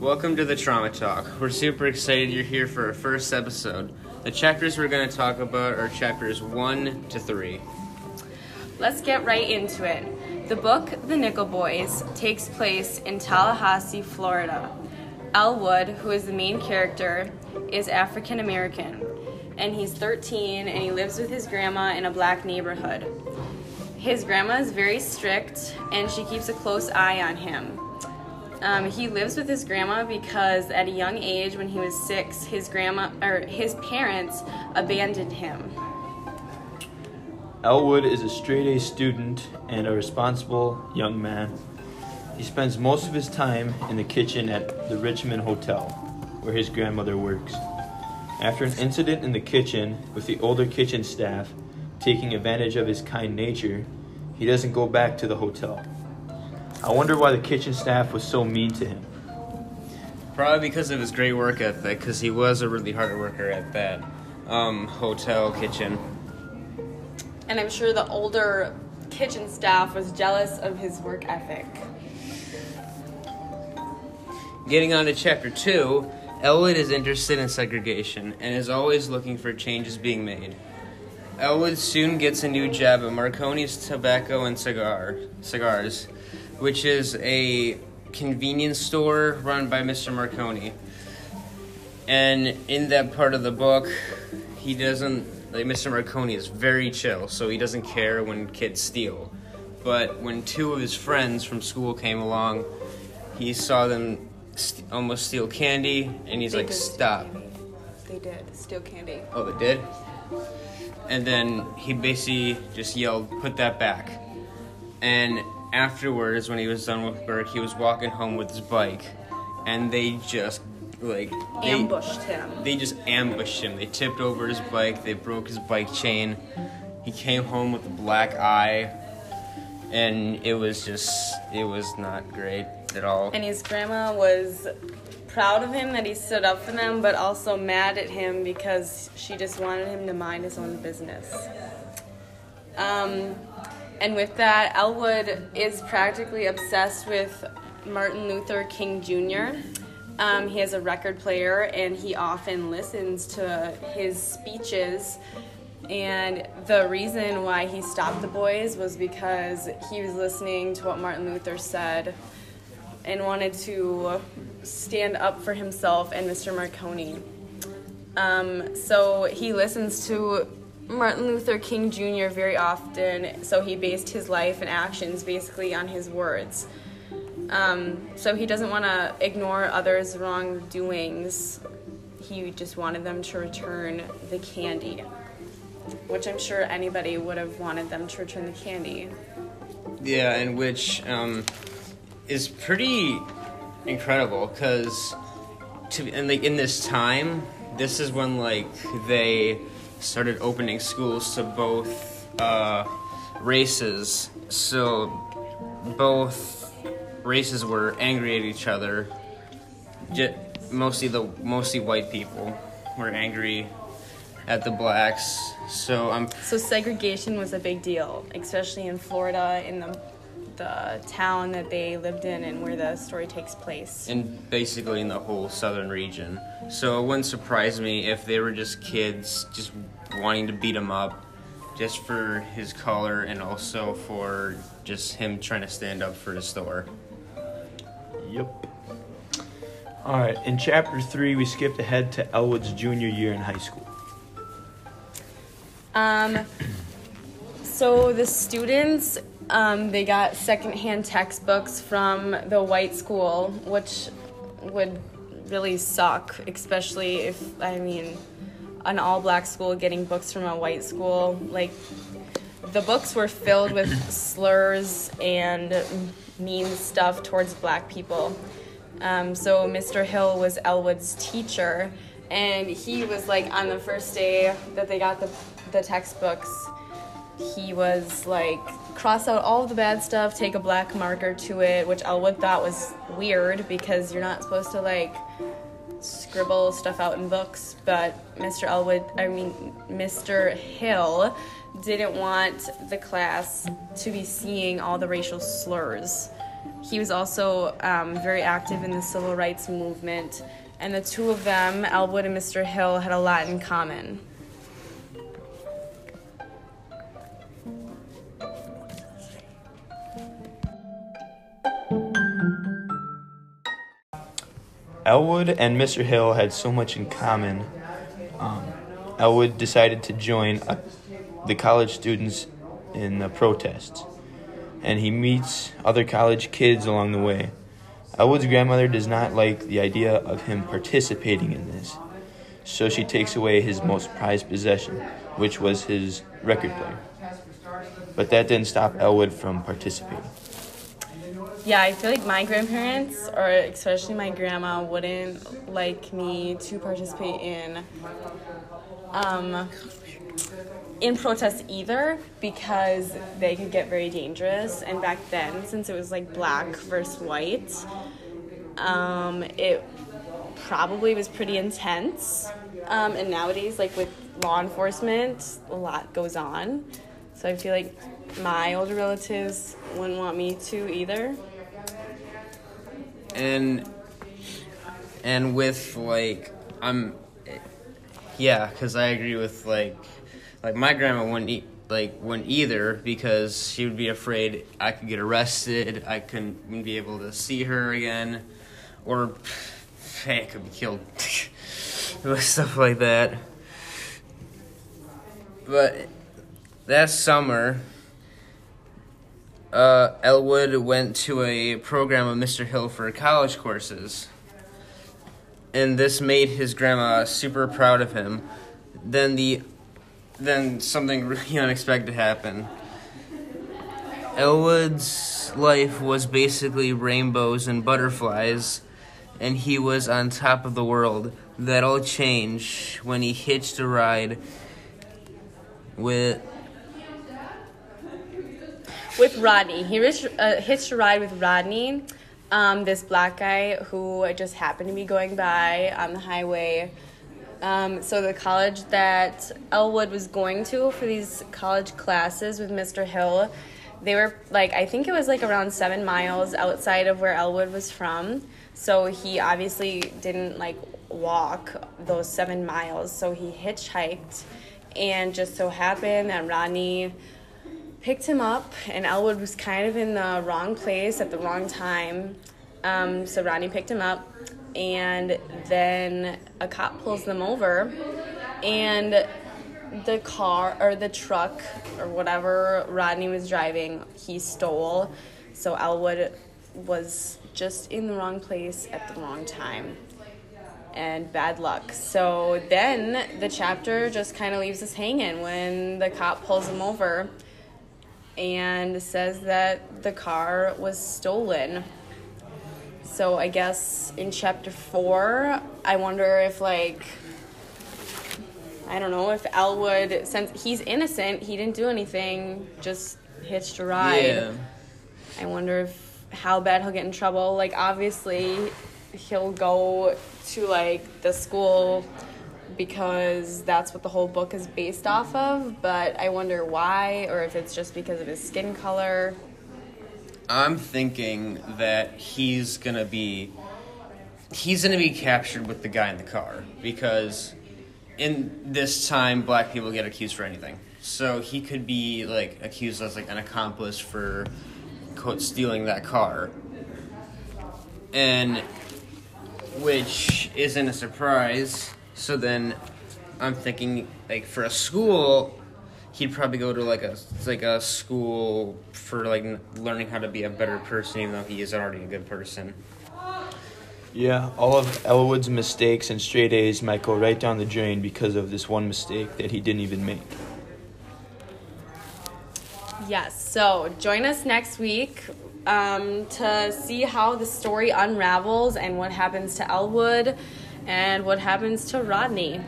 Welcome to the Trauma Talk. We're super excited you're here for our first episode. The chapters we're going to talk about are chapters 1 to 3. Let's get right into it. The book, The Nickel Boys, takes place in Tallahassee, Florida. Elwood, who is the main character, is African American, and he's 13 and he lives with his grandma in a black neighborhood. His grandma is very strict and she keeps a close eye on him. Um, he lives with his grandma because at a young age, when he was six, his grandma or his parents abandoned him. Elwood is a straight A student and a responsible young man. He spends most of his time in the kitchen at the Richmond Hotel, where his grandmother works. After an incident in the kitchen with the older kitchen staff taking advantage of his kind nature, he doesn't go back to the hotel. I wonder why the kitchen staff was so mean to him. Probably because of his great work ethic, because he was a really hard worker at that um, hotel kitchen. And I'm sure the older kitchen staff was jealous of his work ethic. Getting on to chapter 2, Elwood is interested in segregation and is always looking for changes being made. Elwood soon gets a new job at Marconi's Tobacco and Cigar Cigars, which is a convenience store run by Mr. Marconi. And in that part of the book, he doesn't like Mr. Marconi is very chill, so he doesn't care when kids steal. But when two of his friends from school came along, he saw them st- almost steal candy, and he's They like, "Stop!" They did steal candy. Oh, they did? And then he basically just yelled, put that back. And afterwards, when he was done with work, he was walking home with his bike. And they just, like, they, Ambushed him. they just ambushed him. They tipped over his bike, they broke his bike chain. He came home with a black eye. And it was just, it was not great at all. And his grandma was proud of him that he stood up for them, but also mad at him because she just wanted him to mind his own business. Um, and with that, Elwood is practically obsessed with Martin Luther King Jr. Um, he has a record player and he often listens to his speeches. And the reason why he stopped the boys was because he was listening to what Martin Luther said and wanted to stand up for himself and Mr. Marconi. Um, so he listens to Martin Luther King Jr. very often, so he based his life and actions basically on his words. Um, so he doesn't want to ignore others' wrongdoings. He just wanted them to return the candy, which I'm sure anybody would have wanted them to return the candy. Yeah, and which um, is pretty incredible because to and like in this time, this is when like they started opening schools to both uh, races. So both races were angry at each other. J- mostly the mostly white people were angry at the blacks. So I'm So segregation was a big deal, especially in Florida, in the the town that they lived in and where the story takes place. in basically in the whole southern region. So it wouldn't surprise me if they were just kids just wanting to beat him up just for his color and also for just him trying to stand up for the store. Yep. All right, in chapter three, we skipped ahead to Elwood's junior year in high school. Um, so the students, um, they got secondhand textbooks from the white school, which would really suck, especially if I mean, an all-black school getting books from a white school. Like, the books were filled with slurs and mean stuff towards black people. Um, so Mr. Hill was Elwood's teacher, and he was like on the first day that they got the the textbooks, he was like cross out all the bad stuff, take a black marker to it, which Elwood thought was weird because you're not supposed to like scribble stuff out in books, but Mr. Elwood, I mean Mr. Hill didn't want the class to be seeing all the racial slurs. he was also um, very active in the civil rights movement, and the two of them, Elwood and Mr. Hill, had a lot in common. Elwood and Mr. Hill had so much in common. Um, Elwood decided to join a, the college students in the protests, and he meets other college kids along the way. Elwood's grandmother does not like the idea of him participating in this, so she takes away his most prized possession, which was his record player. But that didn't stop Elwood from participating. Yeah, I feel like my grandparents, or especially my grandma, wouldn't like me to participate in um, in protests either because they could get very dangerous. And back then, since it was like black versus white, um, it probably was pretty intense. Um, and nowadays, like with law enforcement, a lot goes on. So I feel like my older relatives wouldn't want me to either. And and with like I'm yeah, because I agree with like like my grandma wouldn't eat like wouldn't either because she would be afraid I could get arrested, I couldn't wouldn't be able to see her again, or hey, I could be killed, stuff like that. But that summer, uh, Elwood went to a program of Mr. Hill for college courses. And this made his grandma super proud of him. Then the then something really unexpected happened. Elwood's life was basically rainbows and butterflies, and he was on top of the world. That all changed when he hitched a ride with with Rodney. He hitched, uh, a ride with Rodney, um, this black guy who just happened to be going by on the highway. Um, so the college that Elwood was going to for these college classes with Mr. Hill, they were like I think it was like around seven miles outside of where Elwood was from. So he obviously didn't like walk those seven miles. So he hitchhiked, and just so happened that Rodney picked him up, and Elwood was kind of in the wrong place at the wrong time. Um, so Rodney picked him up, and then a cop pulls them over, and the car or the truck or whatever Rodney was driving, he stole. So Elwood was just in the wrong place at the wrong time. And bad luck. So then the chapter just kind of leaves us hanging when the cop pulls him over and says that the car was stolen. So I guess in chapter four, I wonder if like I don't know if Elwood, since he's innocent, he didn't do anything, just hitched a ride. Yeah. I wonder if how bad he'll get in trouble. Like obviously, he'll go to like the school because that's what the whole book is based off of. But I wonder why, or if it's just because of his skin color. I'm thinking that he's gonna be he's gonna be captured with the guy in the car because in this time black people get accused for anything. So he could be like accused as like an accomplice for quote stealing that car. And which isn't a surprise. So then I'm thinking like for a school he'd probably go to like a like a school for like learning how to be a better person even though he is already a good person. Yeah, all of Elwood's mistakes and straight A's might go right down the drain because of this one mistake that he didn't even make. Yes, so join us next week um, to see how the story unravels and what happens to Elwood and what happens to Rodney.